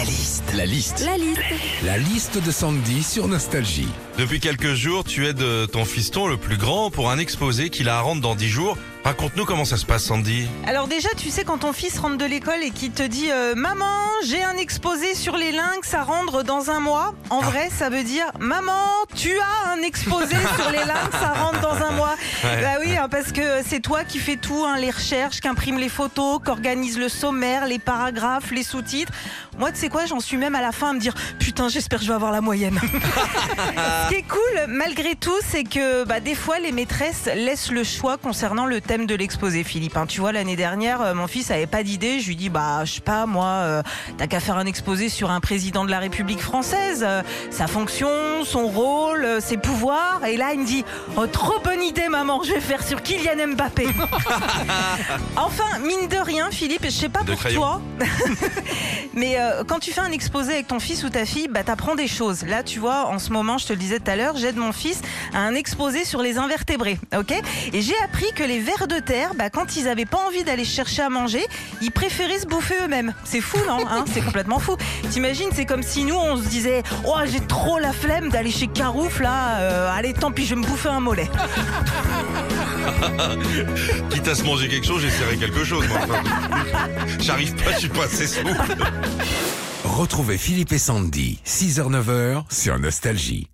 La liste. La liste. La liste. La liste de Sandy sur Nostalgie. Depuis quelques jours, tu aides ton fiston le plus grand pour un exposé qu'il a à rendre dans 10 jours. Raconte-nous comment ça se passe, Sandy. Alors déjà, tu sais, quand ton fils rentre de l'école et qu'il te dit euh, Maman, j'ai un exposé sur les lynx à rendre dans un mois », en vrai, ça veut dire « Maman, tu as un exposé sur les lynx à rendre dans un mois Ouais. Bah oui, hein, parce que c'est toi qui fais tout, hein, les recherches, qui imprime les photos, qui organise le sommaire, les paragraphes, les sous-titres. Moi, tu sais quoi, j'en suis même à la fin à me dire « Putain, j'espère que je vais avoir la moyenne ». Ce qui est cool, malgré tout, c'est que bah, des fois, les maîtresses laissent le choix concernant le thème de l'exposé, Philippe. hein. Tu vois, l'année dernière, euh, mon fils avait pas d'idée. Je lui dis, bah, je sais pas, moi, euh, t'as qu'à faire un exposé sur un président de la République française, euh, sa fonction, son rôle, euh, ses pouvoirs. Et là, il me dit, oh, trop bonne idée, maman, je vais faire sur Kylian Mbappé. enfin, mine de rien, Philippe, je sais pas De pour crayon. toi, mais quand tu fais un exposé avec ton fils ou ta fille, bah, t'apprends des choses. Là, tu vois, en ce moment, je te le disais tout à l'heure, j'aide mon fils à un exposé sur les invertébrés, ok? Et j'ai appris que les vers de terre, bah, quand ils avaient pas envie d'aller chercher à manger, ils préféraient se bouffer eux-mêmes. C'est fou, non hein C'est complètement fou. T'imagines, c'est comme si nous, on se disait, oh, j'ai trop la flemme d'aller chez Carouf, là, euh, allez, tant pis, je vais me bouffer un mollet. Quitte à se manger quelque chose, j'essaierai quelque chose. Enfin, J'arrive pas, je suis pas assez souple. Retrouvez Philippe et Sandy, 6h-9h sur Nostalgie.